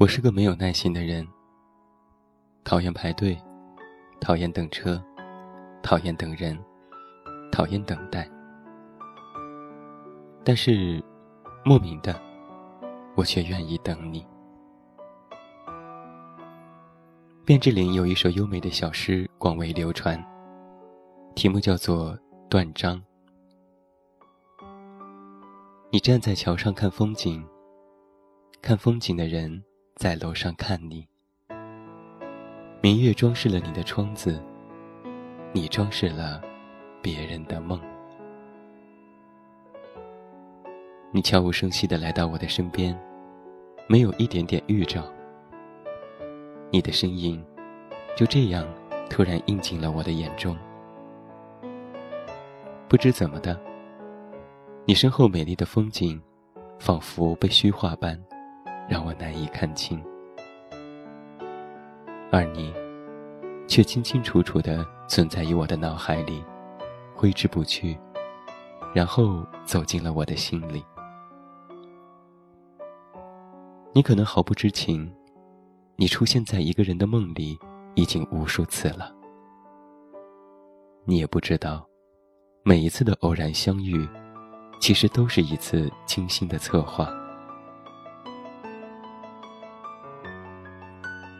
我是个没有耐心的人，讨厌排队，讨厌等车，讨厌等人，讨厌等待。但是，莫名的，我却愿意等你。卞之琳有一首优美的小诗广为流传，题目叫做《断章》。你站在桥上看风景，看风景的人在楼上看你。明月装饰了你的窗子，你装饰了别人的梦。你悄无声息地来到我的身边，没有一点点预兆。你的身影就这样突然映进了我的眼中。不知怎么的。你身后美丽的风景，仿佛被虚化般，让我难以看清。而你，却清清楚楚地存在于我的脑海里，挥之不去，然后走进了我的心里。你可能毫不知情，你出现在一个人的梦里已经无数次了。你也不知道，每一次的偶然相遇。其实都是一次精心的策划。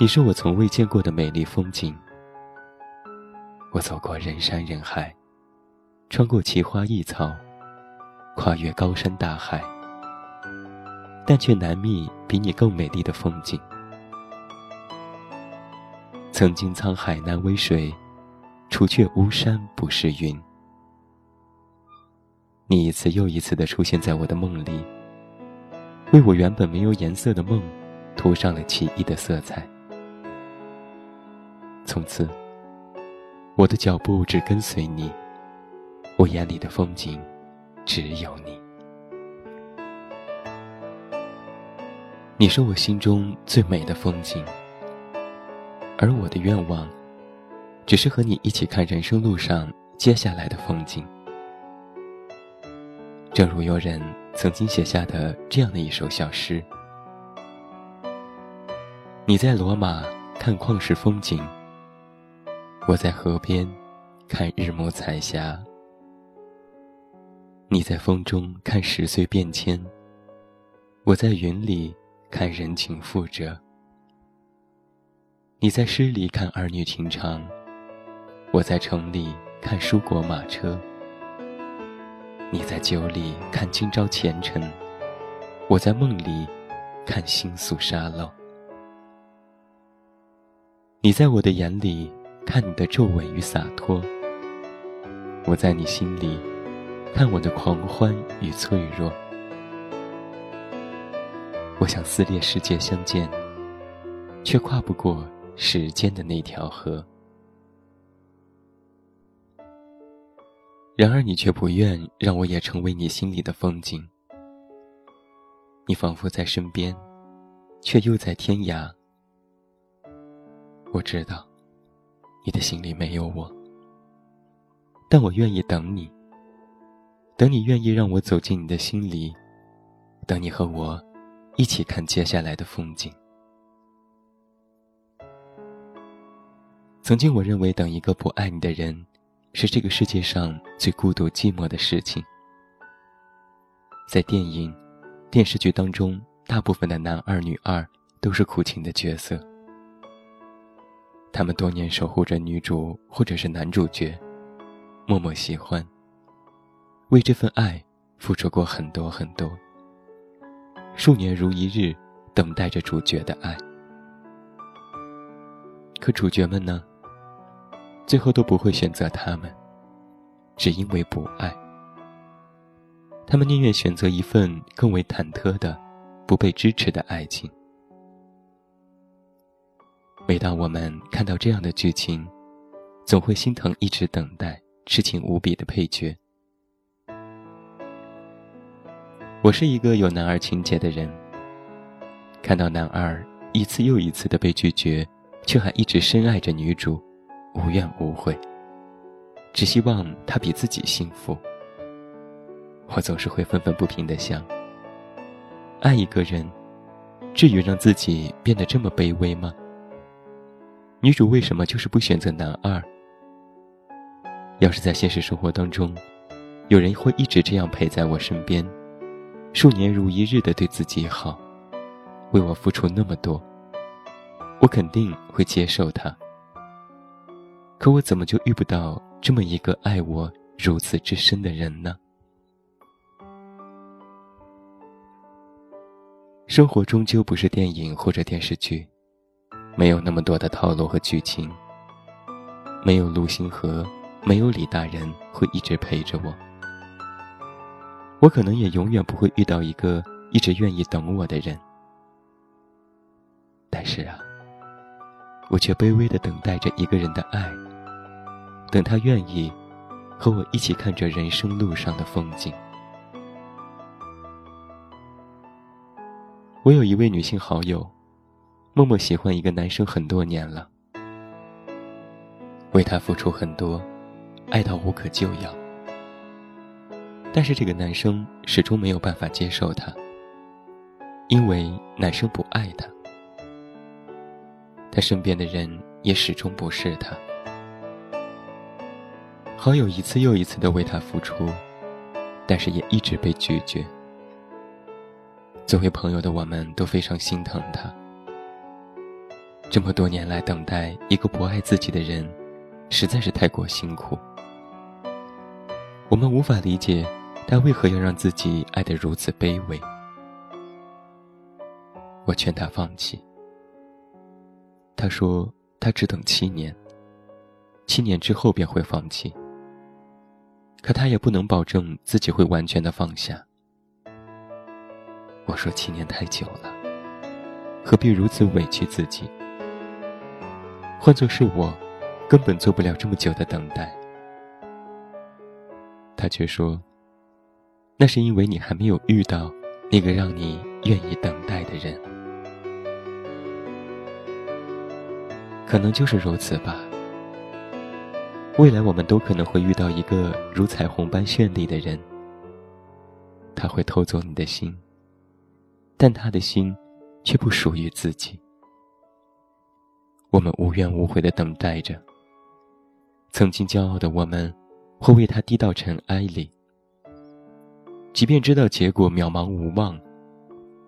你是我从未见过的美丽风景。我走过人山人海，穿过奇花异草，跨越高山大海，但却难觅比你更美丽的风景。曾经沧海难为水，除却巫山不是云。你一次又一次的出现在我的梦里，为我原本没有颜色的梦涂上了奇异的色彩。从此，我的脚步只跟随你，我眼里的风景只有你。你是我心中最美的风景，而我的愿望，只是和你一起看人生路上接下来的风景。正如有人曾经写下的这样的一首小诗：你在罗马看旷世风景，我在河边看日暮彩霞；你在风中看十岁变迁，我在云里看人情复折；你在诗里看儿女情长，我在城里看蔬果马车。你在酒里看今朝前尘，我在梦里看星宿沙漏。你在我的眼里看你的皱纹与洒脱，我在你心里看我的狂欢与脆弱。我想撕裂世界相见，却跨不过时间的那条河。然而你却不愿让我也成为你心里的风景。你仿佛在身边，却又在天涯。我知道，你的心里没有我，但我愿意等你。等你愿意让我走进你的心里，等你和我一起看接下来的风景。曾经我认为，等一个不爱你的人。是这个世界上最孤独寂寞的事情。在电影、电视剧当中，大部分的男二、女二都是苦情的角色。他们多年守护着女主或者是男主角，默默喜欢，为这份爱付出过很多很多。数年如一日，等待着主角的爱。可主角们呢？最后都不会选择他们，只因为不爱。他们宁愿选择一份更为忐忑的、不被支持的爱情。每当我们看到这样的剧情，总会心疼一直等待、痴情无比的配角。我是一个有男二情节的人，看到男二一次又一次的被拒绝，却还一直深爱着女主。无怨无悔，只希望他比自己幸福。我总是会愤愤不平的想：爱一个人，至于让自己变得这么卑微吗？女主为什么就是不选择男二？要是在现实生活当中，有人会一直这样陪在我身边，数年如一日的对自己好，为我付出那么多，我肯定会接受他。可我怎么就遇不到这么一个爱我如此之深的人呢？生活终究不是电影或者电视剧，没有那么多的套路和剧情，没有陆星河。没有李大人会一直陪着我，我可能也永远不会遇到一个一直愿意等我的人。但是啊，我却卑微的等待着一个人的爱，等他愿意和我一起看着人生路上的风景。我有一位女性好友，默默喜欢一个男生很多年了，为他付出很多。爱到无可救药，但是这个男生始终没有办法接受她，因为男生不爱她，他身边的人也始终不是他。好友一次又一次的为他付出，但是也一直被拒绝。作为朋友的我们都非常心疼他，这么多年来等待一个不爱自己的人，实在是太过辛苦。我们无法理解，他为何要让自己爱得如此卑微。我劝他放弃。他说他只等七年，七年之后便会放弃。可他也不能保证自己会完全的放下。我说七年太久了，何必如此委屈自己？换做是我，根本做不了这么久的等待。他却说：“那是因为你还没有遇到那个让你愿意等待的人。可能就是如此吧。未来我们都可能会遇到一个如彩虹般绚丽的人，他会偷走你的心，但他的心却不属于自己。我们无怨无悔的等待着，曾经骄傲的我们。”会为他低到尘埃里，即便知道结果渺茫无望，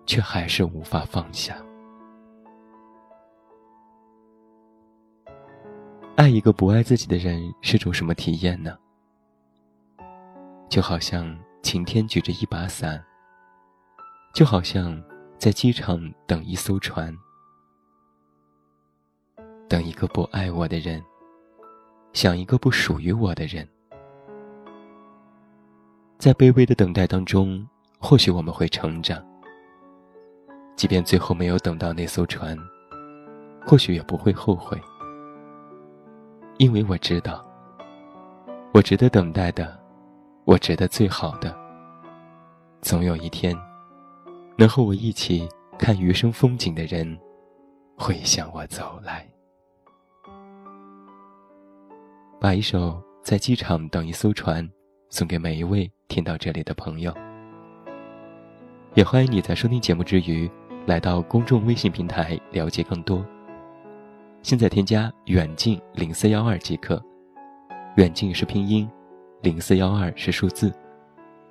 却还是无法放下。爱一个不爱自己的人是种什么体验呢？就好像晴天举着一把伞，就好像在机场等一艘船，等一个不爱我的人，想一个不属于我的人。在卑微的等待当中，或许我们会成长。即便最后没有等到那艘船，或许也不会后悔，因为我知道，我值得等待的，我值得最好的。总有一天，能和我一起看余生风景的人，会向我走来。把一首在机场等一艘船。送给每一位听到这里的朋友，也欢迎你在收听节目之余，来到公众微信平台了解更多。现在添加远近零四幺二即可，远近是拼音，零四幺二是数字，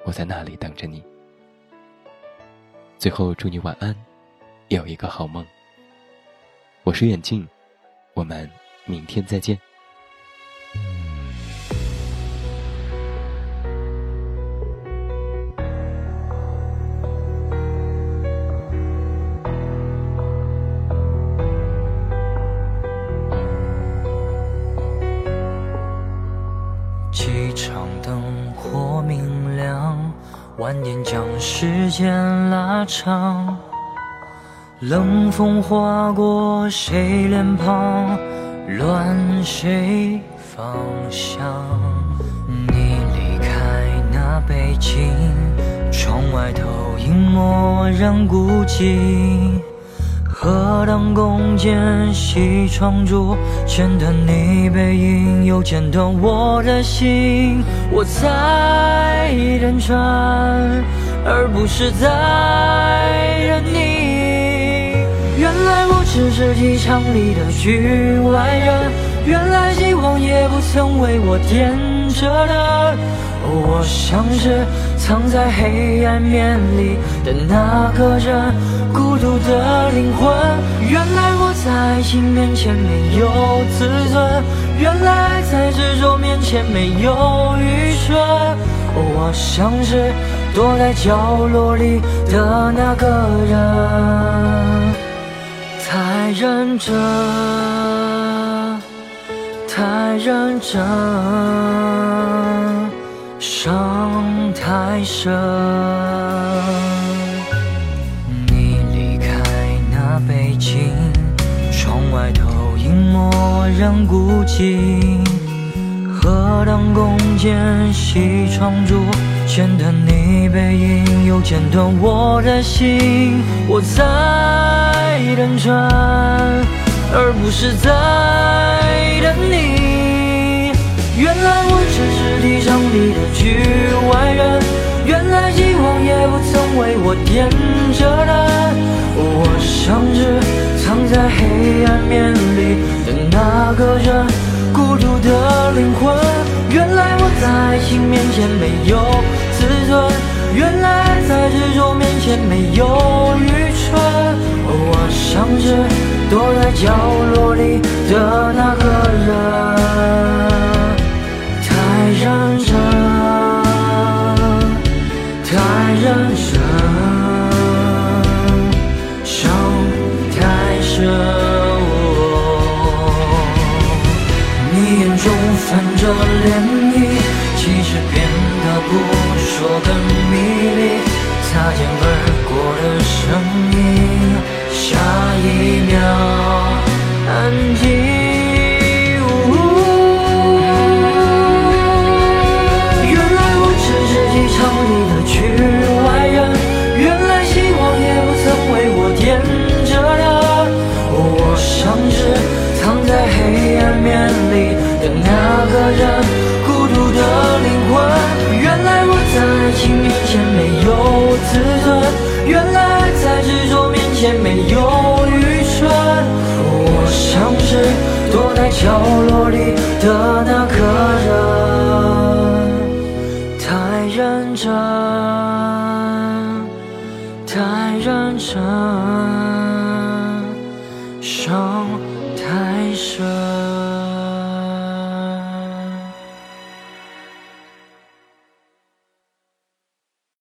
我在那里等着你。最后祝你晚安，有一个好梦。我是远近，我们明天再见。晚点将时间拉长，冷风划过谁脸庞，乱谁方向？你离开那北京，窗外投影默然孤寂。何当共剪西窗烛，剪断你背影，又剪断我的心。我在等船，而不是在等你。原来我只是机场里的局外人，原来希望也不曾为我点着灯。我像是藏在黑暗面里的那个人，孤独的灵魂。原来我在爱情面前没有自尊，原来在执着面前没有愚蠢。我像是躲在角落里的那个人，太认真，太认真。伤太深，蓦然孤寂。何当弓箭西窗烛，剪断你背影，又剪断我的心。我在等船，而不是在等你。原来我只是地上里的。局外人，原来希望也不曾为我点着灯。我像是在黑暗面里的那个人，孤独的灵魂。原来我在爱情面前没有自尊，原来在执着面前没有愚蠢。我像是躲在角落里的那个人，太认真。太认真着涟漪，其实变得不说更迷离。擦肩而过的声音，下一秒安静。躲在角落里的那个人，太认真，